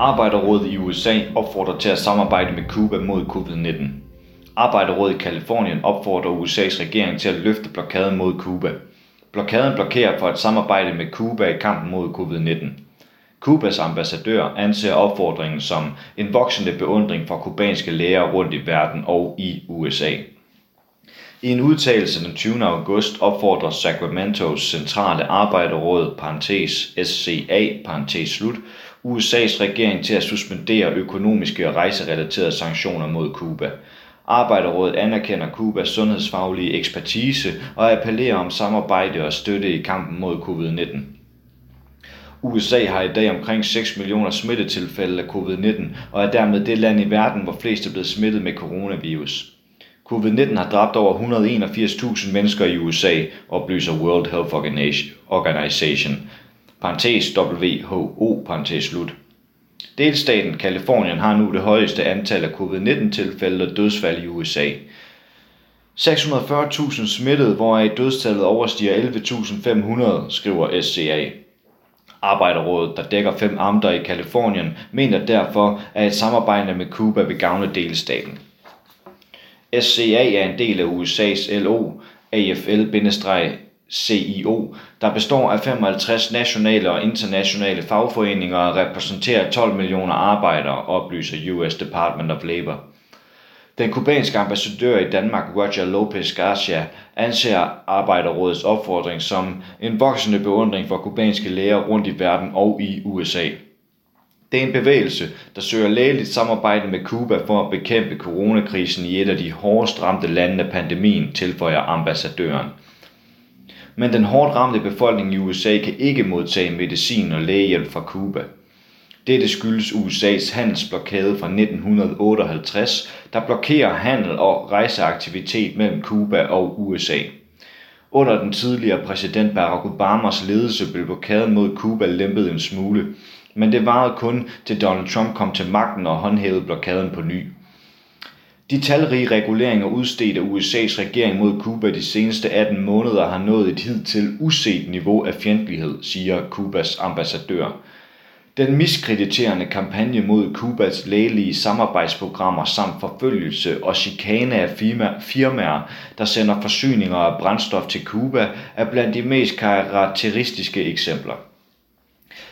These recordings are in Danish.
Arbejderrådet i USA opfordrer til at samarbejde med Cuba mod covid-19. Arbejderrådet i Kalifornien opfordrer USA's regering til at løfte blokaden mod Cuba. Blokaden blokerer for at samarbejde med Cuba i kampen mod covid-19. Cubas ambassadør anser opfordringen som en voksende beundring for kubanske læger rundt i verden og i USA. I en udtalelse den 20. august opfordrer Sacramentos centrale arbejderråd parentes SCA parentes slut, USA's regering til at suspendere økonomiske og rejserelaterede sanktioner mod Cuba. Arbejderrådet anerkender Cubas sundhedsfaglige ekspertise og appellerer om samarbejde og støtte i kampen mod covid-19. USA har i dag omkring 6 millioner smittetilfælde af covid-19 og er dermed det land i verden, hvor flest er blevet smittet med coronavirus. Covid-19 har dræbt over 181.000 mennesker i USA, oplyser World Health Organization, parentes WHO, parentes slut. Delstaten Kalifornien har nu det højeste antal af covid-19 tilfælde og dødsfald i USA. 640.000 smittede, hvoraf dødstallet overstiger 11.500, skriver SCA. Arbejderrådet, der dækker fem amter i Kalifornien, mener derfor, at et samarbejde med Cuba vil gavne delstaten. SCA er en del af USA's LO, AFL-CIO, der består af 55 nationale og internationale fagforeninger og repræsenterer 12 millioner arbejdere, oplyser US Department of Labor. Den kubanske ambassadør i Danmark, Roger Lopez Garcia, anser Arbejderrådets opfordring som en voksende beundring for kubanske læger rundt i verden og i USA. Det er en bevægelse, der søger lægeligt samarbejde med Cuba for at bekæmpe coronakrisen i et af de hårdest ramte lande af pandemien, tilføjer ambassadøren. Men den hårdt ramte befolkning i USA kan ikke modtage medicin og lægehjælp fra Cuba. Dette skyldes USA's handelsblokade fra 1958, der blokerer handel og rejseaktivitet mellem Cuba og USA. Under den tidligere præsident Barack Obamas ledelse blev blokaden mod Cuba lempet en smule, men det varede kun til Donald Trump kom til magten og håndhævede blokaden på ny. De talrige reguleringer udstedt af USA's regering mod Cuba de seneste 18 måneder har nået et hidtil uset niveau af fjendtlighed, siger Cubas ambassadør. Den miskrediterende kampagne mod Cubas lægelige samarbejdsprogrammer samt forfølgelse og chikane af firmaer, der sender forsyninger af brændstof til Cuba, er blandt de mest karakteristiske eksempler.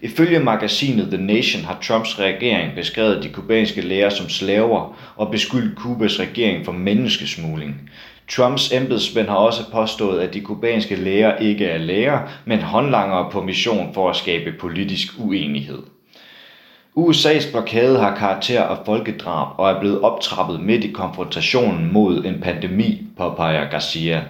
Ifølge magasinet The Nation har Trumps regering beskrevet de kubanske læger som slaver og beskyldt Kubas regering for menneskesmugling. Trumps embedsmænd har også påstået, at de kubanske læger ikke er læger, men håndlangere på mission for at skabe politisk uenighed. USA's blokade har karakter af folkedrab og er blevet optrappet midt i konfrontationen mod en pandemi, påpeger Garcia.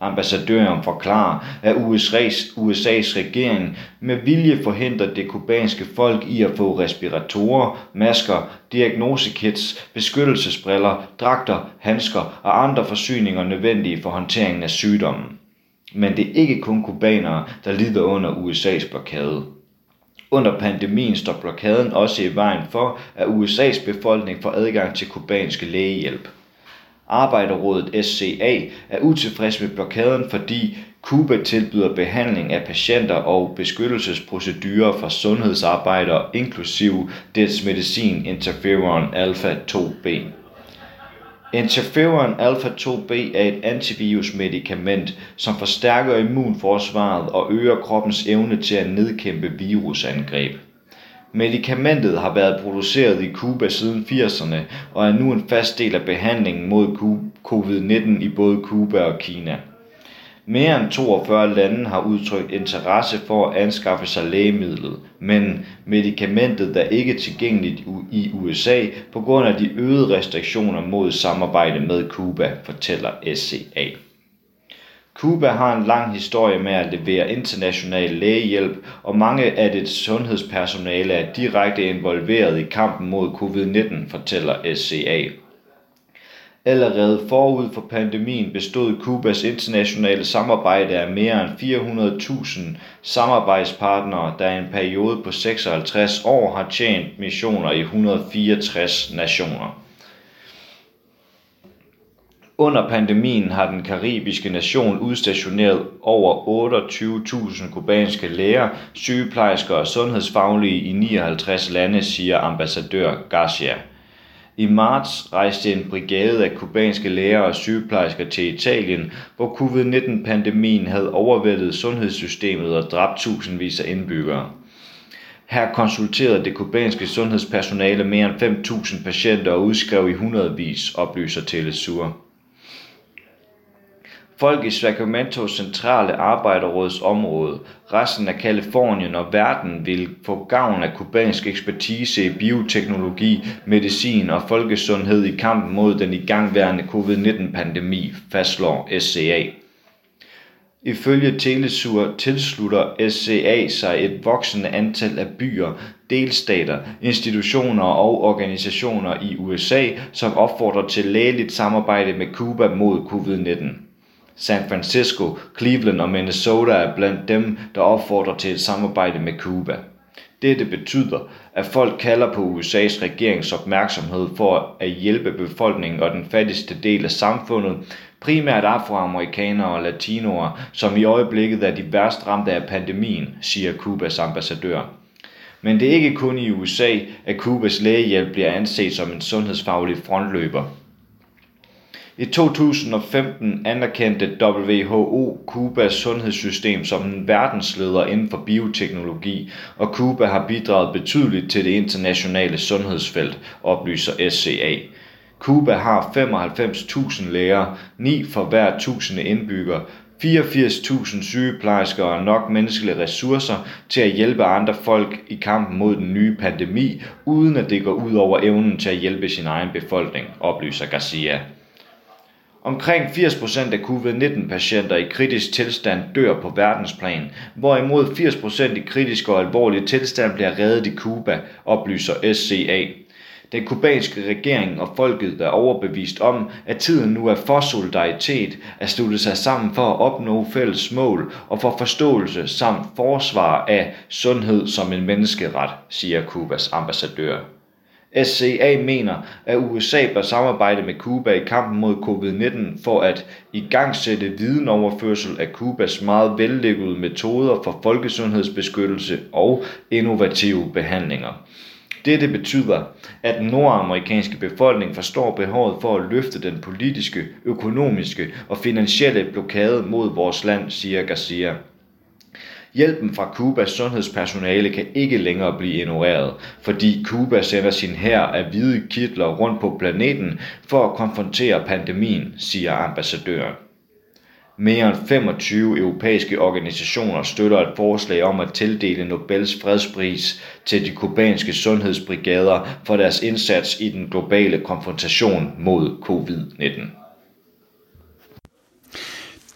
Ambassadøren forklarer, at USA's, USA's regering med vilje forhindrer det kubanske folk i at få respiratorer, masker, diagnosekits, beskyttelsesbriller, dragter, handsker og andre forsyninger nødvendige for håndteringen af sygdommen. Men det er ikke kun kubanere, der lider under USA's blokade. Under pandemien står blokaden også i vejen for, at USA's befolkning får adgang til kubanske lægehjælp. Arbejderrådet SCA er utilfreds med blokaden, fordi Cuba tilbyder behandling af patienter og beskyttelsesprocedurer for sundhedsarbejdere, inklusive dets medicin interferon alfa-2b. Interferon alfa-2b er et antivirusmedikament, som forstærker immunforsvaret og øger kroppens evne til at nedkæmpe virusangreb. Medikamentet har været produceret i Cuba siden 80'erne og er nu en fast del af behandlingen mod covid-19 i både Cuba og Kina. Mere end 42 lande har udtrykt interesse for at anskaffe sig lægemidlet, men medikamentet er ikke tilgængeligt i USA på grund af de øgede restriktioner mod samarbejde med Cuba, fortæller SCA. Cuba har en lang historie med at levere international lægehjælp, og mange af dets sundhedspersonale er direkte involveret i kampen mod covid-19, fortæller SCA. Allerede forud for pandemien bestod Kubas internationale samarbejde af mere end 400.000 samarbejdspartnere, der i en periode på 56 år har tjent missioner i 164 nationer. Under pandemien har den karibiske nation udstationeret over 28.000 kubanske læger, sygeplejersker og sundhedsfaglige i 59 lande, siger ambassadør Garcia. I marts rejste en brigade af kubanske læger og sygeplejersker til Italien, hvor covid-19-pandemien havde overvældet sundhedssystemet og dræbt tusindvis af indbyggere. Her konsulterede det kubanske sundhedspersonale mere end 5.000 patienter og udskrev i hundredvis, oplyser Telesur. Folk i Sacramentos centrale arbejderrådsområde, resten af Kalifornien og verden vil få gavn af kubansk ekspertise i bioteknologi, medicin og folkesundhed i kampen mod den igangværende covid-19-pandemi, fastslår SCA. Ifølge Telesur tilslutter SCA sig et voksende antal af byer, delstater, institutioner og organisationer i USA, som opfordrer til lægeligt samarbejde med Cuba mod covid-19. San Francisco, Cleveland og Minnesota er blandt dem, der opfordrer til et samarbejde med Cuba. Dette betyder, at folk kalder på USA's regerings opmærksomhed for at hjælpe befolkningen og den fattigste del af samfundet, primært afroamerikanere og latinoer, som i øjeblikket er de værst ramte af pandemien, siger Kubas ambassadør. Men det er ikke kun i USA, at Kubas lægehjælp bliver anset som en sundhedsfaglig frontløber. I 2015 anerkendte WHO Kubas sundhedssystem som en verdensleder inden for bioteknologi, og Kuba har bidraget betydeligt til det internationale sundhedsfelt, oplyser SCA. Kuba har 95.000 læger, 9 for hver 1000 indbygger, 84.000 sygeplejersker og nok menneskelige ressourcer til at hjælpe andre folk i kampen mod den nye pandemi, uden at det går ud over evnen til at hjælpe sin egen befolkning, oplyser Garcia. Omkring 80% af covid-19-patienter i kritisk tilstand dør på verdensplan, hvorimod 80% i kritisk og alvorlig tilstand bliver reddet i Cuba, oplyser SCA. Den kubanske regering og folket er overbevist om, at tiden nu er for solidaritet at slutte sig sammen for at opnå fælles mål og for forståelse samt forsvar af sundhed som en menneskeret, siger Kubas ambassadør. SCA mener, at USA bør samarbejde med Cuba i kampen mod covid-19 for at igangsætte videnoverførsel af Cubas meget vellykkede metoder for folkesundhedsbeskyttelse og innovative behandlinger. Dette betyder, at den nordamerikanske befolkning forstår behovet for at løfte den politiske, økonomiske og finansielle blokade mod vores land, siger Garcia. Hjælpen fra Kubas sundhedspersonale kan ikke længere blive ignoreret, fordi Kuba sender sin hær af hvide kitler rundt på planeten for at konfrontere pandemien, siger ambassadøren. Mere end 25 europæiske organisationer støtter et forslag om at tildele Nobels fredspris til de kubanske sundhedsbrigader for deres indsats i den globale konfrontation mod covid-19.